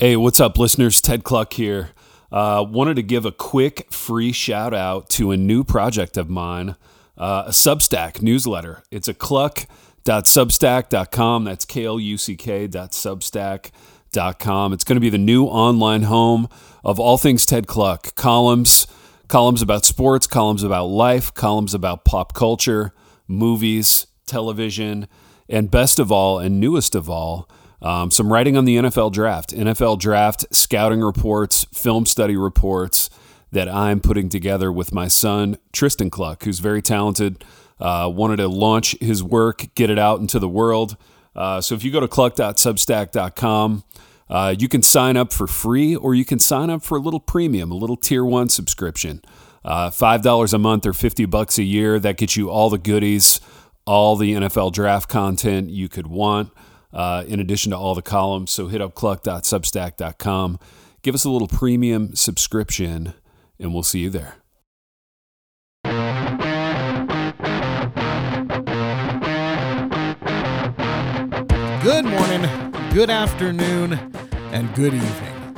Hey, what's up, listeners? Ted Kluck here. Uh, wanted to give a quick free shout out to a new project of mine, uh, a Substack newsletter. It's a kluck.substack.com. That's K L U C K.substack.com. It's going to be the new online home of all things Ted Kluck columns, columns about sports, columns about life, columns about pop culture, movies, television, and best of all, and newest of all, um, some writing on the NFL draft, NFL draft scouting reports, film study reports that I'm putting together with my son, Tristan Kluck, who's very talented. Uh, wanted to launch his work, get it out into the world. Uh, so if you go to kluck.substack.com, uh, you can sign up for free or you can sign up for a little premium, a little tier one subscription. Uh, $5 a month or 50 bucks a year. That gets you all the goodies, all the NFL draft content you could want uh, in addition to all the columns. So hit up kluck.substack.com. Give us a little premium subscription, and we'll see you there. Good morning, good afternoon, and good evening.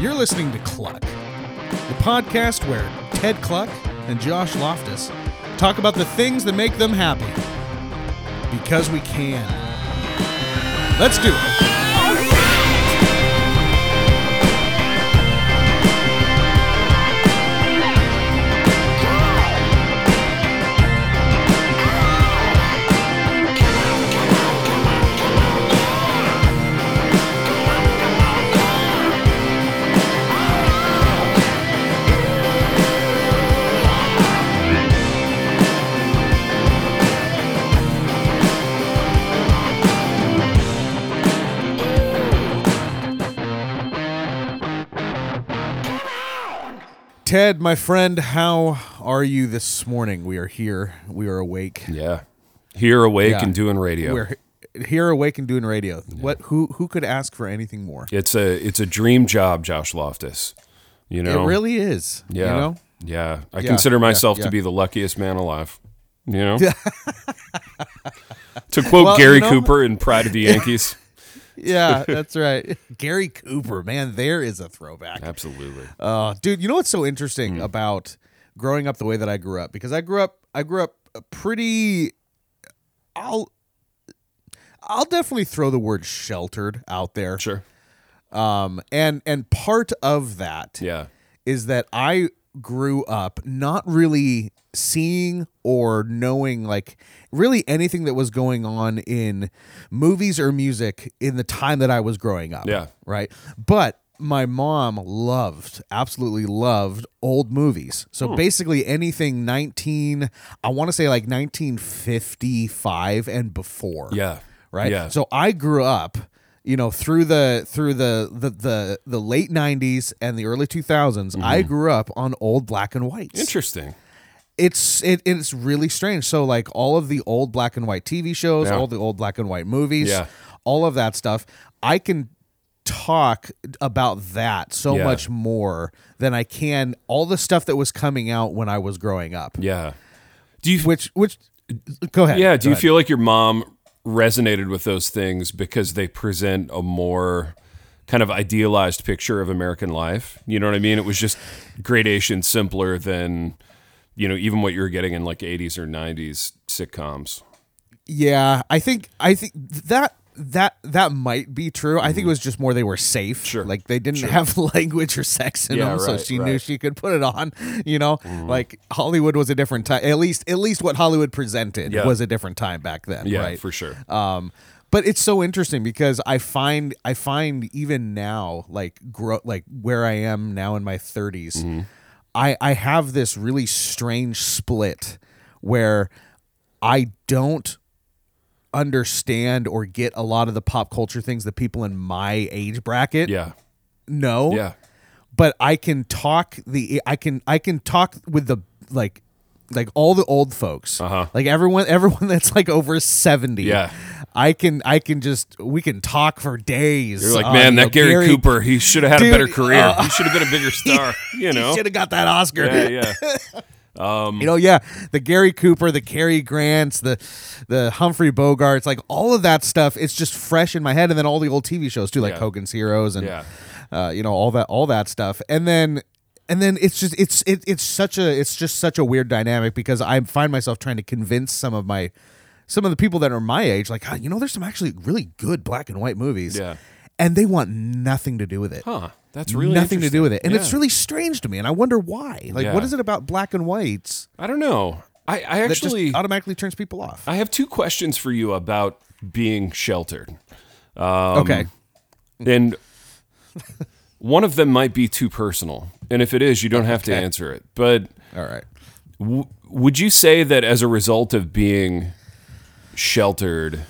You're listening to Kluck, the podcast where Ted Kluck and Josh Loftus talk about the things that make them happy. Because we can. Let's do it. Ted, my friend, how are you this morning? We are here. We are awake. Yeah. Here, awake, Yeah. and doing radio. We're here awake and doing radio. What who who could ask for anything more? it's a it's a dream job, Josh Loftus. You know, It really is. yeah, You know? yeah. I Yeah, consider myself yeah. to be the luckiest man alive. You know, to quote Well, Gary you know- Cooper in Pride of the Yankees. Yeah, that's right. Gary Cooper, man, there is a throwback. Absolutely. Uh, dude, you know what's so interesting Hmm. about growing up the way that I grew up? Because I grew up, I grew up pretty. I'll, I'll definitely throw the word sheltered out there. Sure. Um, and and part of that Yeah. is that I grew up not really seeing or knowing like really anything that was going on in movies or music in the time that I was growing up. Yeah. Right. But my mom loved, absolutely loved old movies. So Hmm. basically anything 19, I want to say like 1955 and before Yeah. right Yeah. so i grew up you know through the through the the the, the late 90s and the early 2000s i Mm-hmm. grew up on old black and whites Interesting. it's it, it's really strange so like all of the old black and white tv shows Yeah. all the old black and white movies Yeah. all of that stuff i can talk about that so Yeah. much more than i can all the stuff that was coming out when i was growing up Yeah. Do you which which go ahead Yeah, do you ahead. feel like your mom resonated with those things because they present a more kind of idealized picture of American life? You know what I mean? It was just gradation simpler than you know, even what you were getting in like 80s or 90s sitcoms. Yeah, I think I think that that that might be true. I think it was just more they were safe. Sure. like they didn't have language or sex in Yeah, them, so she knew right. Mm-hmm. she could put it on. You know, like Hollywood was a different time. At least at least what Hollywood presented Yeah. was a different time back then. Yeah, right? for sure. Um, but it's so interesting because I find I find even now, like grow like where I am now in my 30s, Mm-hmm. I I have this really strange split where I don't understand or get a lot of the pop culture things that people in my age bracket Yeah. know Yeah. but I can talk the I can I can talk with the like like all the old folks. Uh-huh. Like everyone everyone that's like over 70. Yeah. I can I can just we can talk for days. You're like, Uh, man, you that know, Gary, Cooper, he should have had Dude, a better career. uh, he should have been a bigger star. You know? should have got that Oscar. Yeah, yeah. Um, You know, yeah, the Gary Cooper, the Cary Grants, the the Humphrey Bogarts, like all of that stuff. It's just fresh in my head, and then all the old TV shows too, like Yeah. Hogan's Heroes, and Yeah. uh, you know all that all that stuff, and then and then it's just it's it, it's such a it's just such a weird dynamic because I find myself trying to convince some of my some of the people that are my age, like, "Ah, you know, there's some actually really good black and white movies, Yeah. And they want nothing to do with it. Huh. That's really nothing to do with it, and it's really strange to me, and I wonder why. Like, Yeah. what is it about black and whites I don't know. I, I actually just automatically turns people off? I have two questions for you about being sheltered. Um, okay, And one of them might be too personal. And if it is, you don't have to answer it. But all right. w- would you say that as a result of being sheltered,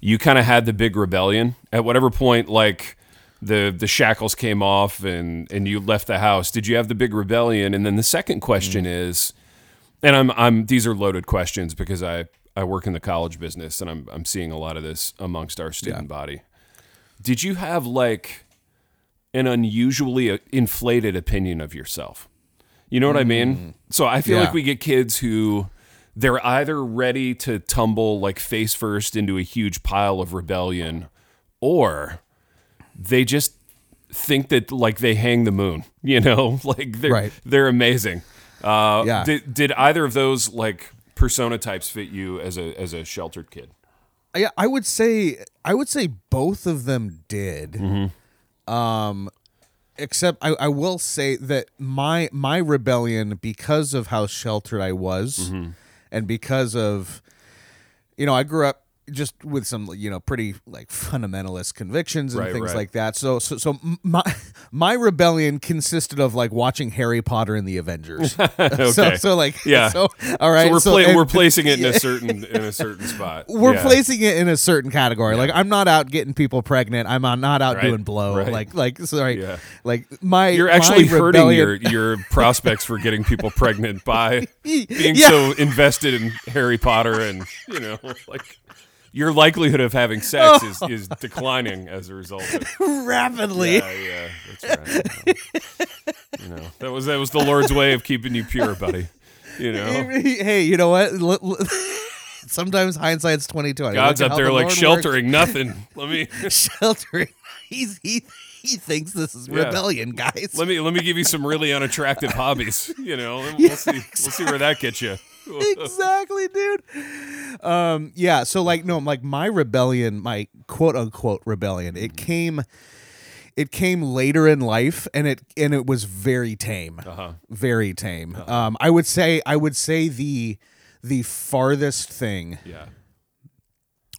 you kind of had the big rebellion at whatever point, like the the shackles came off and and you left the house? Did you have the big rebellion? And then the second question Mm. is, and I'm I'm these are loaded questions because I I work in the college business and I'm I'm seeing a lot of this amongst our student body. Did you have like an unusually uh, inflated opinion of yourself? You know what I mean? So I feel Mm. Yeah. like we get kids who they're either ready to tumble like face first into a huge pile of rebellion or they just think that like they hang the moon, you know? Like they're Right. they're amazing. Uh Yeah. did did either of those like persona types fit you as a as a sheltered kid? Yeah, I would say I would say both of them did. Mm-hmm. Um, except I, I will say that my my rebellion because of how sheltered I was, Mm-hmm. And because of you know I grew up just with some you know pretty like fundamentalist convictions and Right, things right. like that. So so so my my rebellion consisted of like watching Harry Potter and the Avengers. So Okay. so like Yeah. So all right. So we're so- pla- and- we're placing it in a certain in a certain spot. we're Yeah. placing it in a certain category. Like I'm not out getting people pregnant. I'm not out Right, doing blow. Like like sorry. Yeah. Like my You're my actually hurting your, your prospects for getting people pregnant by being Yeah. so invested in Harry Potter and you know like your likelihood of having sex is, is declining as a result of rapidly. yeah, yeah, that's right. You know, that was that was the Lord's way of keeping you pure, buddy. You know, Hey, you know what? Sometimes hindsight's twenty twenty. God's up there like sheltering nothing. Let me sheltering. He's he he thinks this is Yeah. rebellion, guys. let me let me give you some really unattractive hobbies. You know, and we'll see we'll see where that gets you. exactly, dude. Um, yeah. So like, no, like my rebellion, my quote unquote rebellion, it came, it came later in life, and it and it was very tame, Uh-huh. very tame. Um, I would say, I would say the the farthest thing Yeah.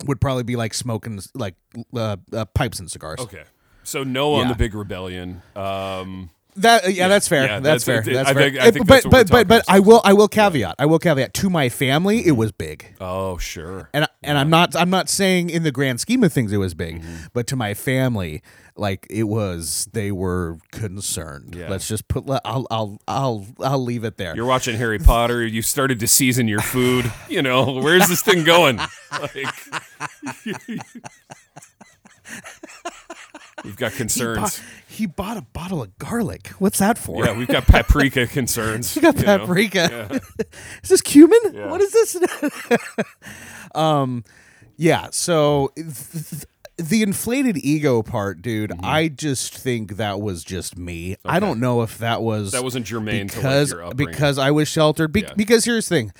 would probably be like smoking like uh, uh, pipes and cigars. Okay. So no on Yeah. the big rebellion. Um, That uh, yeah, that's fair. yeah, that's, that's- fair. I That's think- fair. I think but that's but but but I will I will caveat. I will caveat to my family. It was big. oh sure. and and I'm not I'm not saying in the grand scheme of things it was big, Mm-hmm. but to my family, like it was, they were concerned. Yeah. Let's just put. I'll I'll I'll I'll leave it there. You're watching Harry Potter. You started to season your food. You know, where's this thing going? Like, we've got concerns. bought, he bought a bottle of garlic. What's that for? Yeah, we've got paprika concerns. We got you paprika. Yeah. is this cumin? Yeah. What is this? um, yeah. So th- th- the inflated ego part, dude. Mm-hmm. I just think that was just me. I don't know if that was That wasn't germane to like because your upbringing. because I was sheltered. Be- Yeah. Because here's the thing.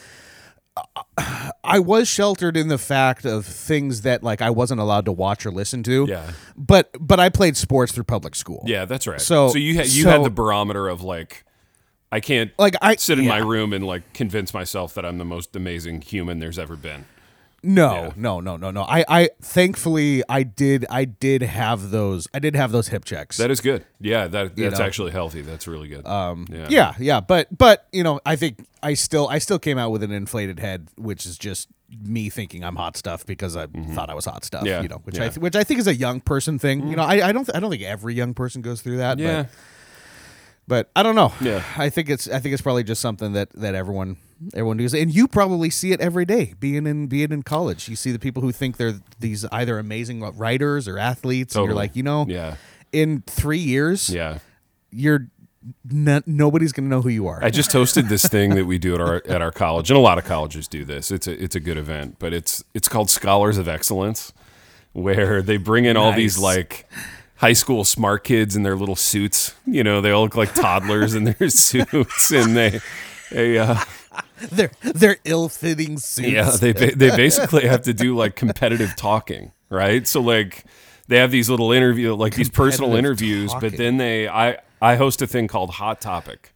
I was sheltered in the fact of things that like I wasn't allowed to watch or listen to. Yeah. But but I played sports through public school. yeah, that's right. So- so you had you so- had the barometer of like, I can't Like I sit in my room and like convince myself that I'm the most amazing human there's ever been. No, Yeah. no, no, no, no. I, I thankfully I did I did have those I did have those hip checks. That is good. Yeah, that that's know. actually healthy. That's really good. Um, yeah. yeah, yeah, but but you know, I think I still I still came out with an inflated head, which is just me thinking I'm hot stuff because I thought I was hot stuff. Mm-hmm. Yeah, You know, which yeah. Mm. I th- which I think is a young person thing. You know, I, I don't I don't think every young person goes through that. Yeah. But, but I don't know. Yeah. I think it's I think it's probably just something that that everyone everyone does, and you probably see it every day being in being in college. You see the people who think they're these either amazing writers or athletes, and you're like, you know, Yeah. in three years, Yeah. you're n- nobody's gonna know who you are. I just hosted this thing that we do at our at our college, and a lot of colleges do this. It's a it's a good event, but it's it's called Scholars of Excellence, where they bring in all these like high school smart kids in their little suits. You know, they all look like toddlers in their suits, and they, they, uh, They're they're ill-fitting suits. yeah, they they basically have to do like competitive talking, right? So like, they have these little interview, like these personal interviews, but then they, I, I host a thing called Hot Topic,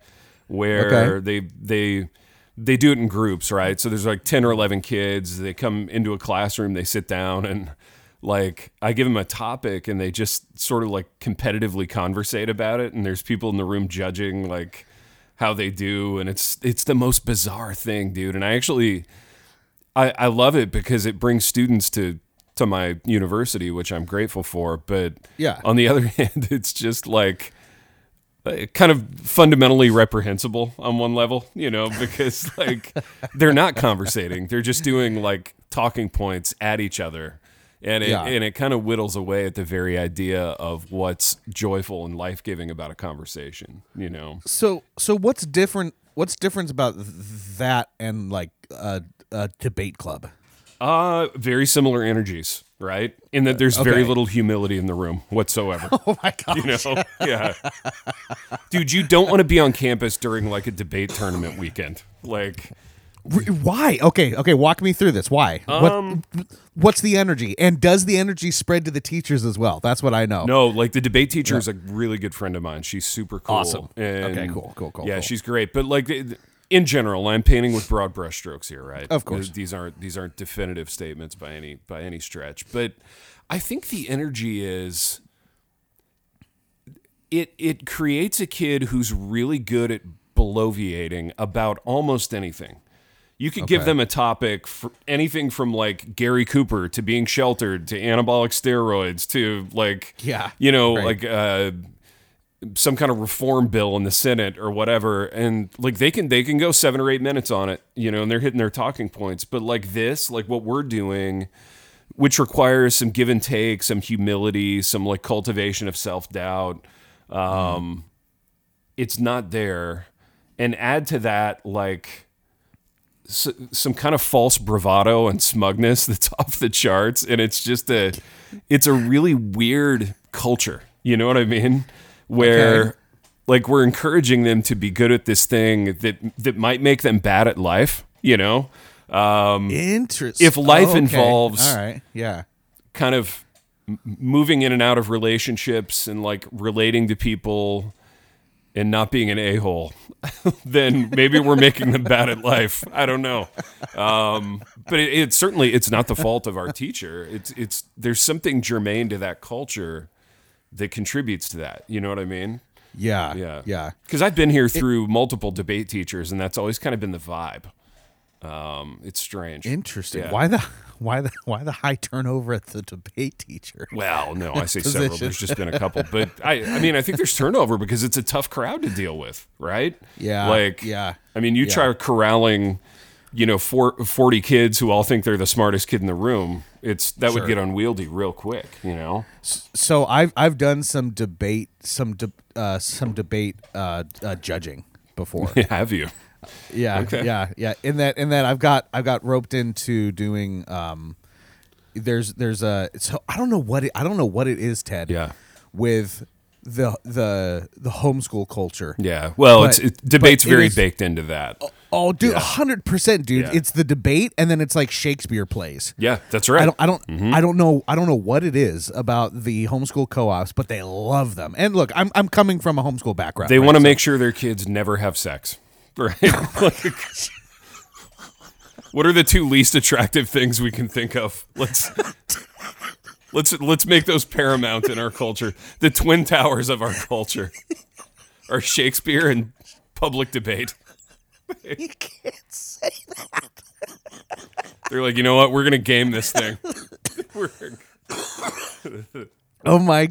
where they they they do it in groups, right? So there's like 10 or 11 kids. They come into a classroom, they sit down, and like I give them a topic and they just sort of like competitively conversate about it. And there's people in the room judging like how they do. And it's, it's the most bizarre thing, dude. And I actually, I, I love it because it brings students to, to my university, which I'm grateful for. But Yeah. on the other hand, it's just like, kind of fundamentally reprehensible on one level, you know, because like they're not conversating; they're just doing like talking points at each other, and it Yeah. and it kind of whittles away at the very idea of what's joyful and life giving about a conversation, you know. So so what's different? What's different about that and like a, a debate club? Uh very similar energies, right? In that there's very little humility in the room whatsoever. Oh my god! You know, yeah, dude, you don't want to be on campus during like a debate tournament weekend, like. Why? Okay, okay. Walk me through this. Why? Um, what? What's the energy? And does the energy spread to the teachers as well? That's what I know. No, like the debate teacher is a really good friend of mine. She's super cool. Awesome. And Okay, cool, cool, cool, Yeah, cool. she's great. But like in general, I'm painting with broad brushstrokes here, right? Of course. These aren't these aren't definitive statements by any by any stretch. But I think the energy is it it creates a kid who's really good at bloviating about almost anything. You could give them a topic for anything from like Gary Cooper to being sheltered to anabolic steroids to like Yeah, you know right. like uh some kind of reform bill in the Senate or whatever. And like they can they can go 7 or 8 minutes on it you know and they're hitting their talking points. But like this like what we're doing which requires some give and take some humility some like cultivation of self-doubt um it's not there. And add to that like some kind of false bravado and smugness that's off the charts and it's just a it's a really weird culture you know what i mean where Okay. like we're encouraging them to be good at this thing that that might make them bad at life you know um Interesting. If life okay. involves- all right, yeah, kind of moving in and out of relationships and like relating to people and not being an a-hole then maybe we're making them bad at life. I don't know. Um, but it, it's certainly it's not the fault of our teacher. It's it's there's something germane to that culture that contributes to that. You know what i mean? Yeah, yeah. yeah. because i've been here through multiple debate teachers and that's always kind of been the vibe um, it's strange Interesting. Yeah. Why the why the why the high turnover at the debate teacher? Well, no, I say several. There's just been a couple, but I, I mean, I think there's turnover because it's a tough crowd to deal with, right? Yeah, like, yeah, I mean, you yeah. try corralling, you know, four, 40 kids who all think they're the smartest kid in the room. It's that would get unwieldy real quick, you know. So I've I've done some debate some de- uh, some debate uh, uh, judging before. Have you? Yeah, Okay. yeah, yeah. In that, in that, I've got, I've got roped into doing. Um, there's, there's a. So I don't know what it, I don't know what it is, Ted. Yeah. With the the the homeschool culture. Yeah. Well, it's it, debate's very is- baked into that. Oh, dude, Yeah. hundred percent, dude. Yeah. It's the debate, and then it's like Shakespeare plays. Yeah, that's right. I don't, I don't, Mm-hmm. I don't know, I don't know what it is about the homeschool co-ops, but they love them. And look, I'm, I'm coming from a homeschool background. they right? want to So- make sure their kids never have sex, right? Like, what are the two least attractive things we can think of? Let's let's let's make those paramount in our culture. The twin towers of our culture are Shakespeare and public debate. You can't say that. They're like, you know what? We're gonna game this thing. Oh my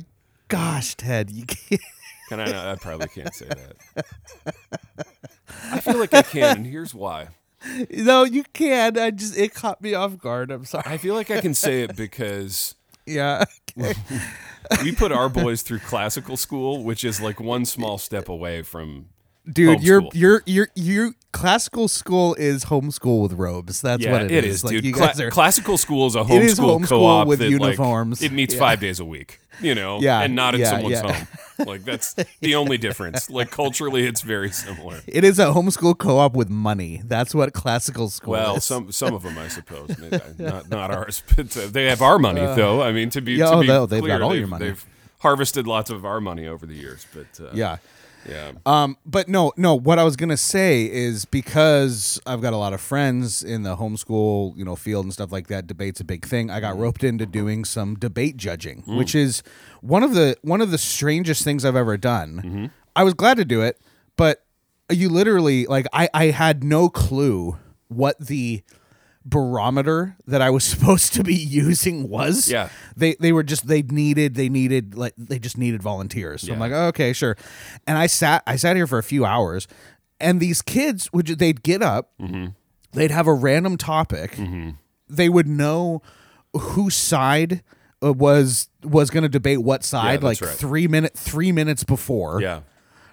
gosh, Ted, you can't. can I? I probably can't say that. I feel like I can, and here's why. No, you can. I just it caught me off guard. I'm sorry. I feel like I can say it because Yeah. we put our boys through classical school, which is like one small step away from. Dude, your Homeschool. your your your classical school is homeschool with robes. That's Yeah, what it it is, Like dude. you Cla- guys are classical school is a It is homeschool homeschool co-op with that, like, uniforms. it meets Yeah. five days a week. You know, Yeah, and not in yeah, someone's yeah. home. Like that's the only difference. Like culturally, it's very similar. It is a homeschool co-op with money. That's what classical school Well, is. some some of them, I suppose, not not ours, but uh, they have our money though. I mean, to be yeah, to oh, be they- they've clear, got all your money. They've harvested lots of our money over the years, but uh, yeah. Yeah, Um, but no, no. What I was gonna say is because I've got a lot of friends in the homeschool, you know, field and stuff like that. Debate's a big thing. I got Mm-hmm. roped into doing some debate judging, Mm. which is one of the one of the strangest things I've ever done. Mm-hmm. I was glad to do it, but you literally like I I had no clue what the barometer that I was supposed to be using was. Yeah. They they were just they needed they needed like they just needed volunteers. So I'm Yeah. like, okay, sure. And I sat I sat here for a few hours and these kids would they'd get up, Mm-hmm. they'd have a random topic. They would know whose side uh, was was going to debate what side like right. 3 minute 3 minutes before yeah.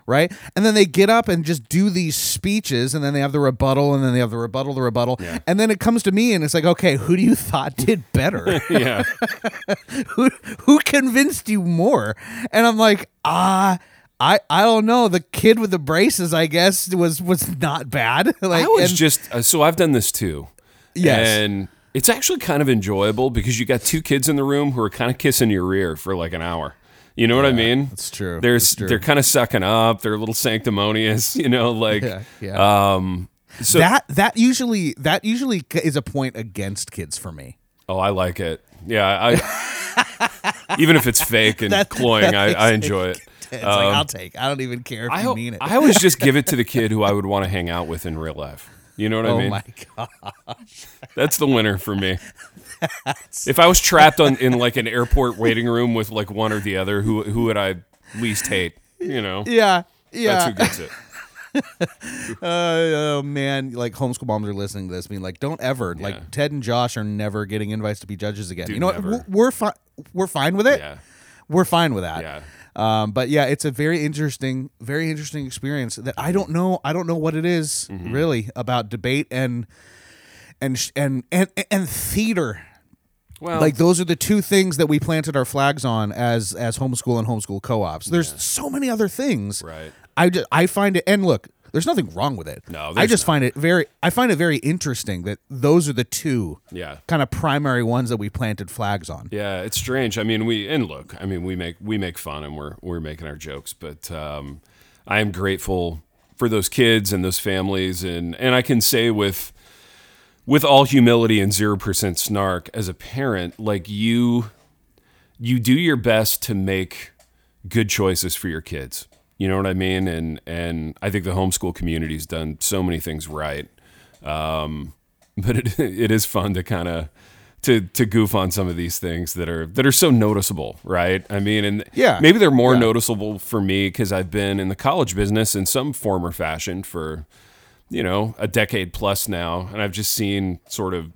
Right? And then they get up and just do these speeches, and then they have the rebuttal, and then they have the rebuttal, the rebuttal, Yeah. and then it comes to me, and it's like, okay, who do you thought did better? Yeah, who who convinced you more? And I'm like, ah. I, I don't know. The kid with the braces, I guess, was was not bad. like, I was and- just uh, so I've done this too. Yes. and it's actually kind of enjoyable because you got two kids in the room who are kind of kissing your ear for like an hour. You know what I mean? that's true. They're That's true. they're kind of sucking up. They're a little sanctimonious. You know, like Yeah, yeah. um. So that that usually that usually is a point against kids for me. oh, I like it. Yeah, I even if it's fake and That- cloying, I, that I makes enjoy it. It's like I'll take. I don't even care if Um, I, you mean it. I always just give it to the kid who I would want to hang out with in real life. You know what oh I mean? Oh my gosh. That's the winner for me. if I was trapped on in like an airport waiting room with like one or the other, who who would I least hate? You know, Yeah, yeah. that's who gets it. Uh, oh man, like homeschool moms are listening to this, being like, "Don't ever Yeah. like Ted and Josh are never getting invites to be judges again." Dude, you know never. what? We're, we're fine. We're fine with it. Yeah, We're fine with that. yeah, Um, but yeah, it's a very interesting, very interesting experience that I don't know. I don't know what it is Mm-hmm. really about debate and and and and and theater. Well, Like those are the two things that we planted our flags on as as homeschool and homeschool co-ops. There's so many other things. right. I just I find it and look, there's nothing wrong with it. No, I just not. find it very I find it very interesting that those are the two Yeah. kind of primary ones that we planted flags on. Yeah, it's strange. I mean, we and look, I mean, we make we make fun and we're we're making our jokes, but um, I am grateful for those kids and those families, and and I can say with with all humility and zero percent snark as a parent, like you, you do your best to make good choices for your kids. You know what I mean? And and I think the homeschool community's done so many things right. Um, but it it is fun to kind of to to goof on some of these things that are that are so noticeable, right? I mean, and Yeah. maybe they're more Yeah. noticeable for me because I've been in the college business in some form or fashion for you know a decade plus now, and I've just seen sort of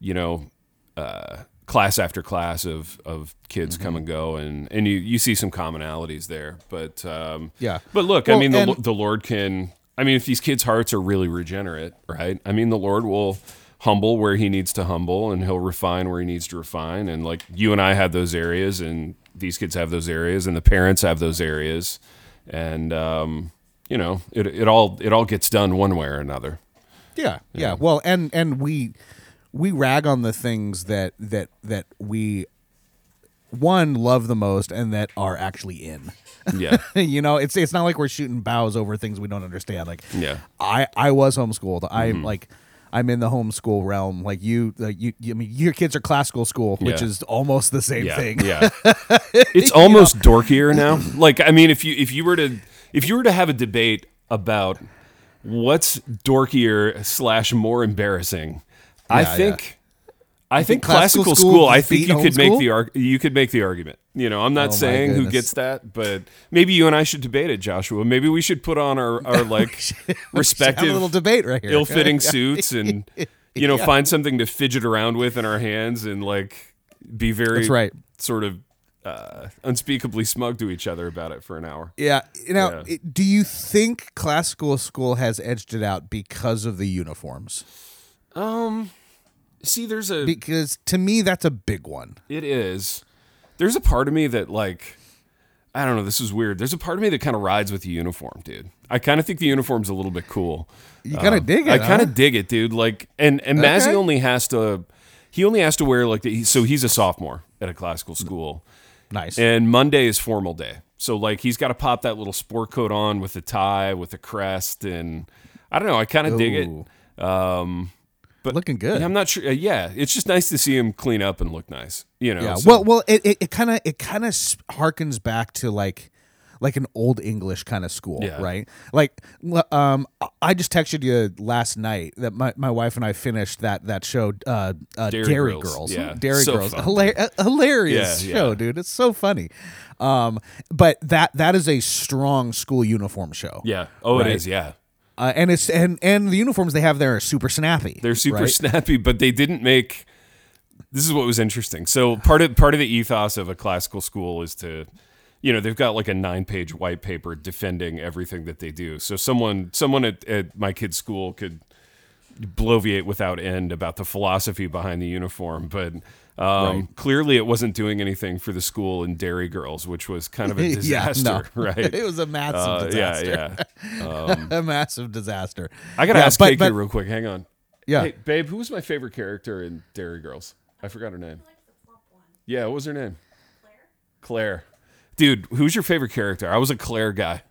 you know uh, class after class of of kids Mm-hmm. come and go, and and you you see some commonalities there, but um, Yeah. but look, I mean, the, and- the Lord can. I mean, if these kids' hearts are really regenerate, right? I mean, the Lord will humble where He needs to humble, and He'll refine where He needs to refine. And like you and I have those areas, and these kids have those areas, and the parents have those areas, and um, you know, it it all it all gets done one way or another. Yeah, yeah. Well, and and we we rag on the things that that that we one love the most and that are actually in. Yeah, you know, it's it's not like we're shooting bows over things we don't understand. Like Yeah. Mm-hmm. I I was homeschooled. I'm like I'm in the homeschool realm. Like you, like you, you I mean, your kids are classical school, which Yeah. is almost the same yeah, thing. yeah. It's almost dorkier now. Like, I mean, if you if you were to if you were to have a debate about what's dorkier slash more embarrassing, I Yeah, think. I think, think classical classical school school. I think you could make homeschool? the arg- you could make the argument. You know, I'm not Oh, saying who gets that, but maybe you and I should debate it, Joshua. Maybe we should put on our, our like respective little debate right here. ill-fitting suits and you know find something to fidget around with in our hands and like be very That's right. sort of uh, unspeakably smug to each other about it for an hour. Yeah. Now, Yeah. do you think classical school has edged it out because of the uniforms? Um, see, there's a Because to me, that's a big one. it is, There's a part of me that like I don't know, this is weird. There's a part of me that kind of rides with the uniform, dude. I kind of think the uniform's a little bit cool. You kind of dig it. I kind huh? of dig it, dude. Like, and and Mazzy Okay. only has to, he only has to wear like the, so he's a sophomore at a classical school, nice. and Monday is formal day. So like he's got to pop that little sport coat on with the tie, with the crest, and I don't know. I kind of dig it. Um, but Looking good. I'm not sure. uh, yeah, it's just nice to see him clean up and look nice. You know. Yeah. so- Well, well, it it kind of it kind of harkens back to like like an old English kind of school, Yeah. right? Like, um, I just texted you last night that my, my wife and I finished that that show, uh, uh Derry Derry, Girls. Girls, Yeah. Derry So Girls, Hilar- hilarious Yeah, show, dude. It's so funny. Um, but that that is a strong school uniform show. yeah. Oh, Right. it is. Yeah. Uh, and it's and and the uniforms they have there are super snappy. They're super right? snappy, but they didn't make. This is what was interesting. So part of part of the ethos of a classical school is to, you know, they've got like a nine page white paper defending everything that they do. So someone someone at, at my kid's school could bloviate without end about the philosophy behind the uniform, but. Um, Clearly, it wasn't doing anything for the school and Derry Girls, which was kind of a Yeah, disaster, no. right? it was a massive Uh, disaster. yeah, yeah. a massive disaster. I gotta Yeah, ask but- Kate but- real quick. Hang on. Yeah. Hey, babe, who was my favorite character in Derry Girls? I forgot her name. Yeah, what was her name? Claire. Claire. Dude, who's your favorite character? I was a Claire guy.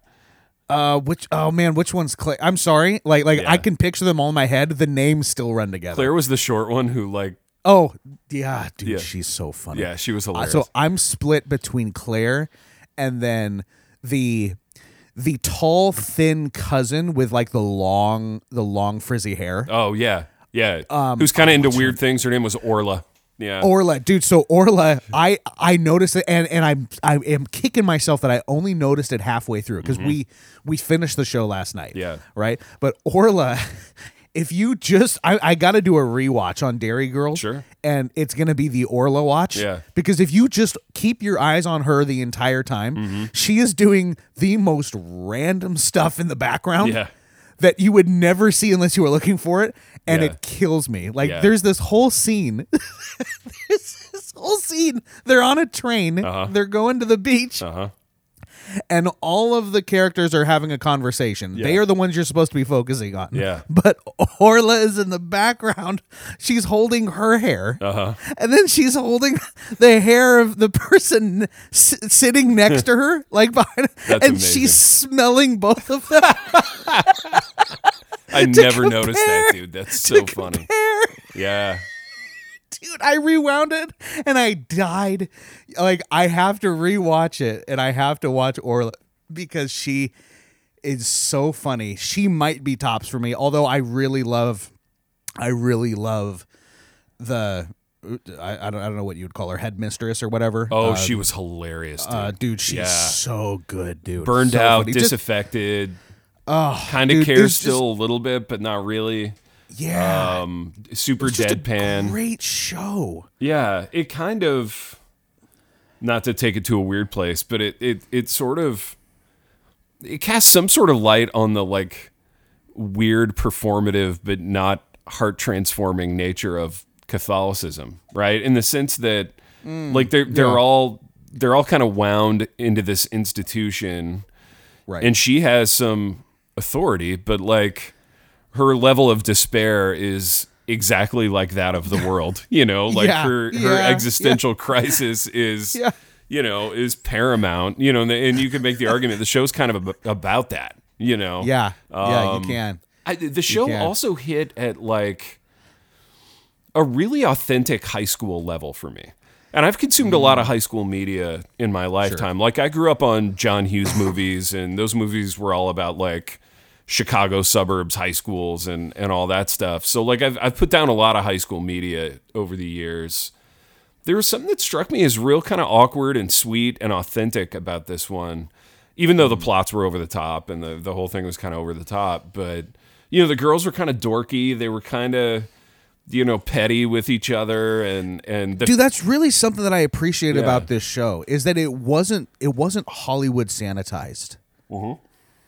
Uh, which oh man, which one's Claire? I'm sorry, like like Yeah. I can picture them all in my head. The names still run together. Claire was the short one who, like, Oh yeah, dude, Yeah. she's so funny. yeah, she was Uh, hilarious. so I'm split between Claire and then the the tall, thin cousin with like the long the long frizzy hair. oh yeah, yeah. Um, Who's kind of into weird things? Her name was Orla. Yeah. Orla, dude. So Orla, I I noticed it, and and I'm I am kicking myself that I only noticed it halfway through because we we finished the show last night. Mm-hmm. Yeah. right. But Orla, if you just I I got to do a rewatch on Derry Girls. Sure. and it's gonna be the Orla watch. Yeah. because if you just keep your eyes on her the entire time, Mm-hmm. she is doing the most random stuff in the background. Yeah. That you would never see unless you were looking for it, and Yeah. it kills me. Like Yeah. there's this whole scene there's this whole scene. They're on a train. Uh-huh. They're going to the beach, Uh huh. And all of the characters are having a conversation. They are the ones you're supposed to be focusing on. Yeah. But Orla is in the background. She's holding her hair, Uh huh. and then she's holding the hair of the person s- sitting next to her, like behind, That's and amazing. she's smelling both of them. I never noticed that, dude. That's so funny. Yeah. Dude i rewound it and i died like i have to rewatch it and i have to watch orla because she is so funny she might be tops for me although i really love i really love the I, I, don't, I don't know what you would call her headmistress or whatever Oh, uh, she was hilarious, dude. uh, dude she's Yeah. so good dude Burned So out, funny. Just- disaffected. oh, Kind of cares it's just- still a little bit, but not really. Yeah Um, super It's just a deadpan. great show Yeah, it kind of not to take it to a weird place, but it it it sort of it casts some sort of light on the like weird performative but not heart transforming nature of Catholicism, right? In the sense that like they're they're yeah. all they're all kind of wound into this institution right and she has some authority, but like her level of despair is exactly like that of the world. You know, like Yeah, her her yeah, existential crisis is Yeah. you know is paramount. You know, and, and you can make the argument the show's kind of ab- about that. You know, yeah yeah Um, you can I, the show can. also hit at like a really authentic high school level for me. And I've consumed a Mm. lot of high school media in my lifetime. Like I grew up on John Hughes movies, and those movies were all about like Chicago suburbs, high schools, and and all that stuff. So like I've I've put down a lot of high school media over the years. There was something that struck me as real kind of awkward and sweet and authentic about this one, even though the mm-hmm. plots were over the top and the the whole thing was kind of over the top. But you know the girls were kind of dorky. They were kind of you know petty with each other and and the dude that's really something that i appreciate Yeah. about this show is that it wasn't it wasn't hollywood sanitized mm-hmm.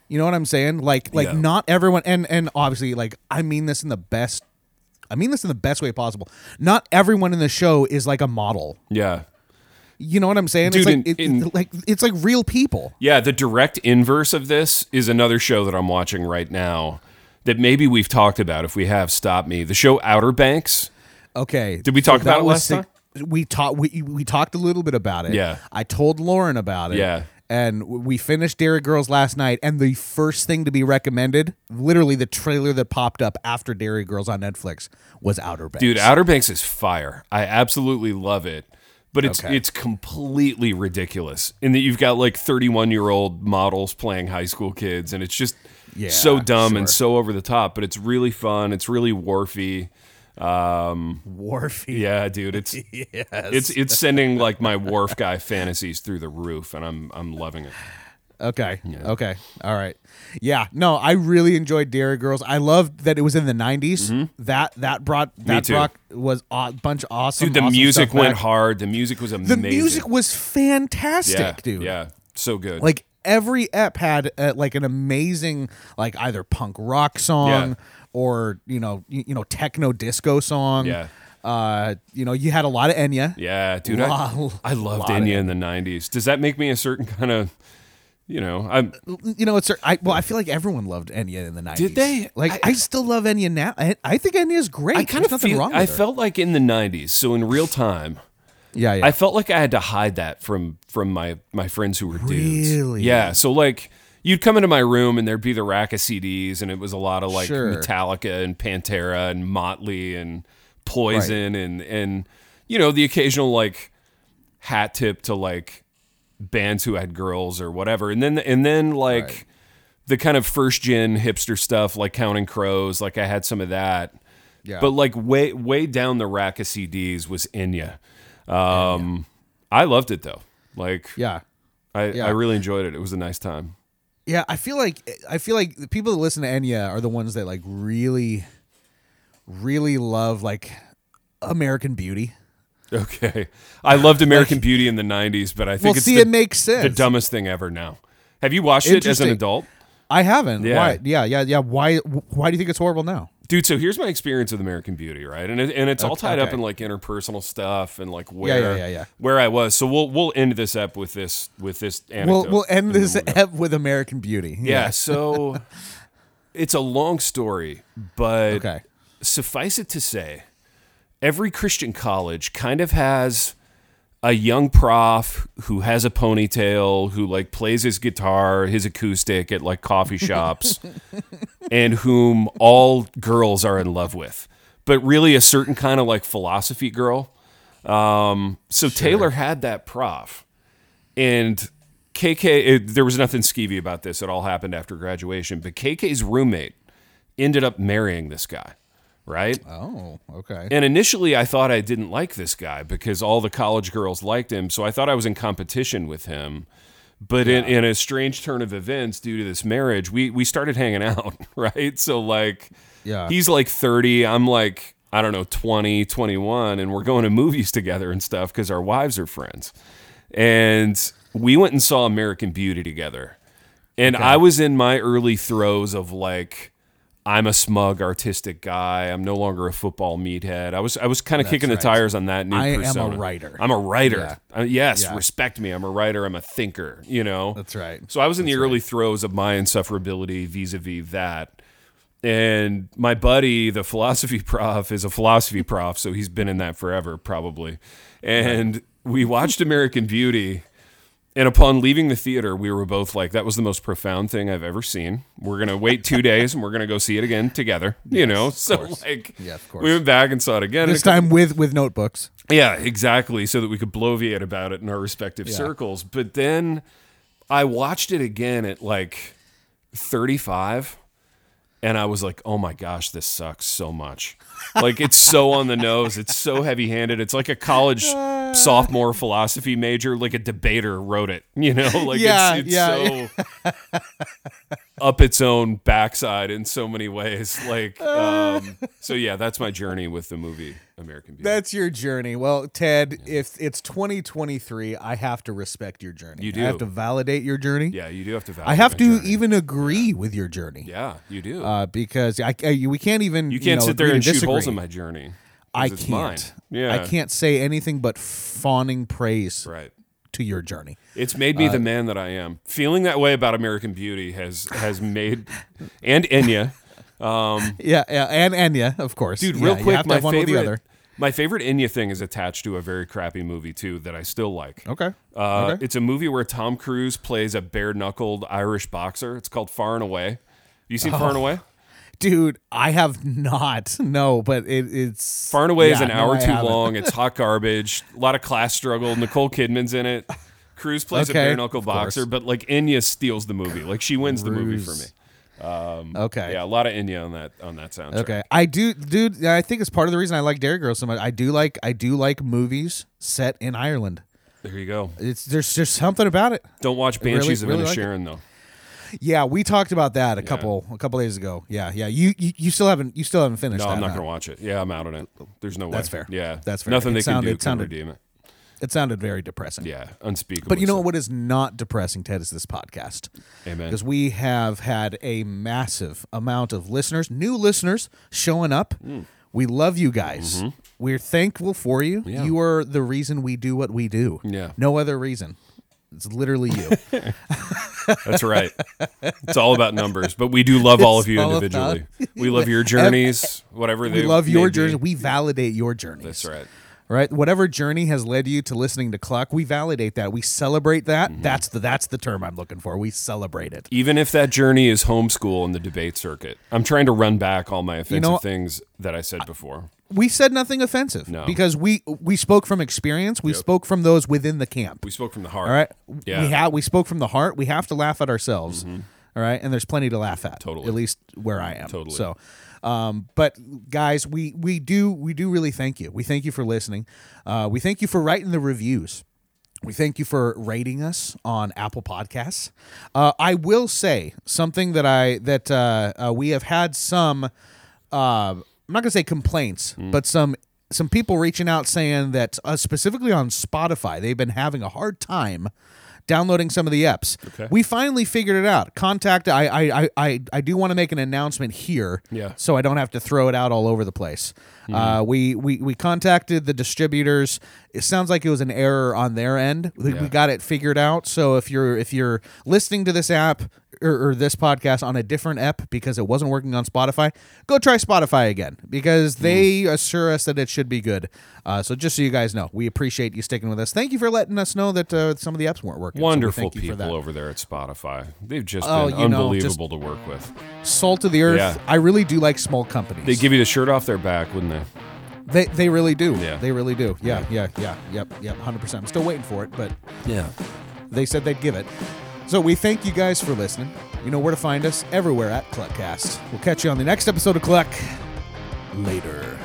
You know what i'm saying like like. Yeah. not everyone and and obviously like i mean this in the best i mean this in the best way possible not everyone in the show is like a model Yeah. You know what I'm saying? Dude, it's like in- it- in- like it's like real people. Yeah, the direct inverse of this is another show that I'm watching right now that maybe we've talked about. If we have, stop me. The show Outer Banks. Okay. Did we talk that about it last sick- We talked. We we talked a little bit about it. Yeah. I told Lauren about it. Yeah. And we finished Derry Girls last night, and the first thing to be recommended, literally the trailer that popped up after Derry Girls on Netflix, was Outer Banks. Dude, Outer Banks is fire. I absolutely love it. But it's Okay. it's completely ridiculous in that you've got like 31 year old models playing high school kids, and it's just Yeah, so dumb and so over the top. But it's really fun. It's really wharfy. Um, Wharfy. yeah, dude, it's Yes. it's it's sending like my wharf guy fantasies through the roof, and I'm I'm loving it. Okay. Okay. All right. Yeah. No, I really enjoyed Derry Girls. I loved that it was in the '90s. That that brought that brought was a bunch of awesome. Dude, the awesome music went back. hard. The music was amazing. The music was fantastic, yeah, dude. Yeah, so good. Like every ep had uh, like an amazing like either punk rock song Yeah. Or you know you, you know techno disco song. Yeah. Uh, you know you had a lot of Enya. Yeah, dude, Lot- I, I loved Enya in the '90s. Does that make me a certain kind of, you know, I'm You know it's I well I feel like everyone loved Enya in the 90s. Did they? Like I, I- still love Enya now. I, I think Enya is great. I kind There's of nothing feel wrong I her. felt like in the '90s, so in real time, Yeah, yeah. I felt like I had to hide that from from my my friends who were dudes. Really? Yeah. So like. You'd come into my room and there'd be the rack of CDs, and it was a lot of like Sure. Metallica and Pantera and Motley and Poison and and you know the occasional like hat tip to like bands who had girls or whatever, and then and then like Right. the kind of first gen hipster stuff like Counting Crows, like I had some of that. Yeah. But like way way down the rack of CDs was Enya. Um, I loved it though. Like yeah. I, Yeah. I really enjoyed it. It was a nice time. Yeah, I feel like I feel like the people that listen to Enya are the ones that like really, really love like American Beauty. Okay. I loved American Beauty in the 90s, but I think Well, it's see, the, it makes sense. the dumbest thing ever now. Have you watched it as an adult? I haven't. Yeah. Why? Yeah, yeah, yeah. Why? Why do you think it's horrible now? Dude, so here's my experience with American Beauty, right? And it, and it's all Okay, tied up in like interpersonal stuff and like where yeah, yeah. yeah, where I was. So we'll we'll end this up with this with this anecdote We'll we'll end this ep with American Beauty. Yeah, so it's a long story, but Okay. suffice it to say, every Christian college kind of has a young prof who has a ponytail, who like plays his guitar, his acoustic at like coffee shops, and whom all girls are in love with. But really, a certain kind of like philosophy girl. Um, so Taylor had that prof, and KK. It, there was nothing skeevy about this. It all happened after graduation. But KK's roommate ended up marrying this guy, right? Oh, okay. And initially, I thought I didn't like this guy because all the college girls liked him. So I thought I was in competition with him. But in, in a strange turn of events, due to this marriage, we, we started hanging out, right? So, like, Yeah. he's like 30. I'm like, I don't know, 20, 21. And we're going to movies together and stuff because our wives are friends. And we went and saw American Beauty together. And I was in my early throes of like, I'm a smug artistic guy. I'm no longer a football meathead. I was I was kind of kicking right. the tires on that new I am a persona. writer. I'm a writer. Yeah. Uh, yes, Yeah. respect me. I'm a writer. I'm a thinker. You know. That's right. So I was in the early throes of my insufferability vis-a-vis that. And my buddy, the philosophy prof, is a philosophy prof, so he's been in that forever, probably. And we watched American Beauty, and upon leaving the theater, we were both like, "That was the most profound thing I've ever seen." We're gonna wait two days, and we're gonna go see it again together. you know, so course. like, Yeah, of course. we went back and saw it again. This time with with notebooks. yeah, exactly. So that we could bloviate about it in our respective circles. But then I watched it again at like 35 and I was like, oh my gosh, this sucks so much. Like it's so on the nose. It's so heavy handed. It's like a college sophomore philosophy major, like a debater wrote it, you know? Like Yeah, it's, it's yeah, so up its own backside in so many ways. Like, um, so yeah, that's my journey with the movie American Beauty. That's your journey. Well, Ted, if it's 2023, I have to respect your journey. You do I have to validate your journey. Yeah, you do have to. I have to journey. even agree with your journey. Yeah, you do. Uh, because I, I we can't even you can't know, sit there and to shoot holes in my journey. I can't. mine. Yeah. I can't say anything but fawning praise Right. to your journey. It's made me the man that I am. Feeling that way about American Beauty has has made and Enya. Yeah, yeah, and Enya, of course. Dude, real you quick, my one or the favorite other. my favorite Enya thing is attached to a very crappy movie too that I still like. Okay. Uh, okay. It's a movie where Tom Cruise plays a bare knuckled Irish boxer. It's called Far and Away. You seen Oh. Far and Away? Dude, I have not. No, but it, it's Far and Away is Yeah, an hour too haven't. long. It's hot garbage. A lot of class struggle. Nicole Kidman's in it. Cruise plays Okay, a bare knuckle course. boxer, but like Enya steals the movie. Like she wins the movie for me. Cruise. Okay. Yeah, a lot of Enya on that on that soundtrack. Okay. I do dude, I think it's part of the reason I like Derry Girl so much. I do like I do like movies set in Ireland. There you go. It's there's just something about it. Don't watch Banshees really of it. Inisherin though. Yeah, we talked about that a couple a couple days ago. Yeah, yeah. You, you you still haven't you still haven't finished No, that. I'm not huh? going to watch it. Yeah, I'm out on it. There's no way. That's fair. Yeah, That's fair. Nothing It they sounded- can do it can sounded- redeem it. It sounded very depressing. Yeah, unspeakable. But you know what is not depressing, Ted, is this podcast. Amen. Because we have had a massive amount of listeners, new listeners showing up. We love you guys. We're thankful for you. Mm-hmm. Yeah. You are the reason we do what we do. Yeah. No other reason. It's literally you. That's right. it's all about numbers, but we do love all of you all individually. We love your journeys, whatever they we love your journey. We validate your journeys. That's right. Right? Whatever journey has led you to listening to Kluck, we validate that. We celebrate that. Mm-hmm. That's the that's the term I'm looking for. We celebrate it. Even if that journey is homeschool in the debate circuit, I'm trying to run back all my offensive know- things that I said before. We said nothing offensive No. because we we spoke from experience. We spoke from those within the camp. We spoke from the heart. All right. Yeah. We have we spoke from the heart. We have to laugh at ourselves. all right. And there's plenty to laugh at. Totally. At least where I am. Totally. So um, but guys, we we do we do really thank you. We thank you for listening. Uh, we thank you for writing the reviews. We thank you for rating us on Apple Podcasts. Uh, I will say something that I that uh, uh, we have had some. Uh, I'm not gonna say complaints, but some some people reaching out saying that uh, specifically on Spotify they've been having a hard time downloading some of the apps. Okay. We finally figured it out. Contact. I I I I, I do want to make an announcement here. Yeah. So I don't have to throw it out all over the place. Uh, we, we we contacted the distributors. It sounds like it was an error on their end. We, we got it figured out. So if you're if you're listening to this app or, or this podcast on a different app because it wasn't working on Spotify, go try Spotify again because they assure us that it should be good. Uh, so just so you guys know, we appreciate you sticking with us. Thank you for letting us know that uh, some of the apps weren't working. So Wonderful thank people over there at Spotify. They've just Oh, been you know, just- unbelievable to work with. Salt of the earth. Yeah. I really do like small companies. They give you the shirt off their back, wouldn't they? They they really do. Yeah. They really do. Yeah, yeah, yeah, yep, yep, hundred percent. I'm still waiting for it, but Yeah. they said they'd give it. So we thank you guys for listening. You know where to find us everywhere at Kluckcast. We'll catch you on the next episode of Kluck. Later.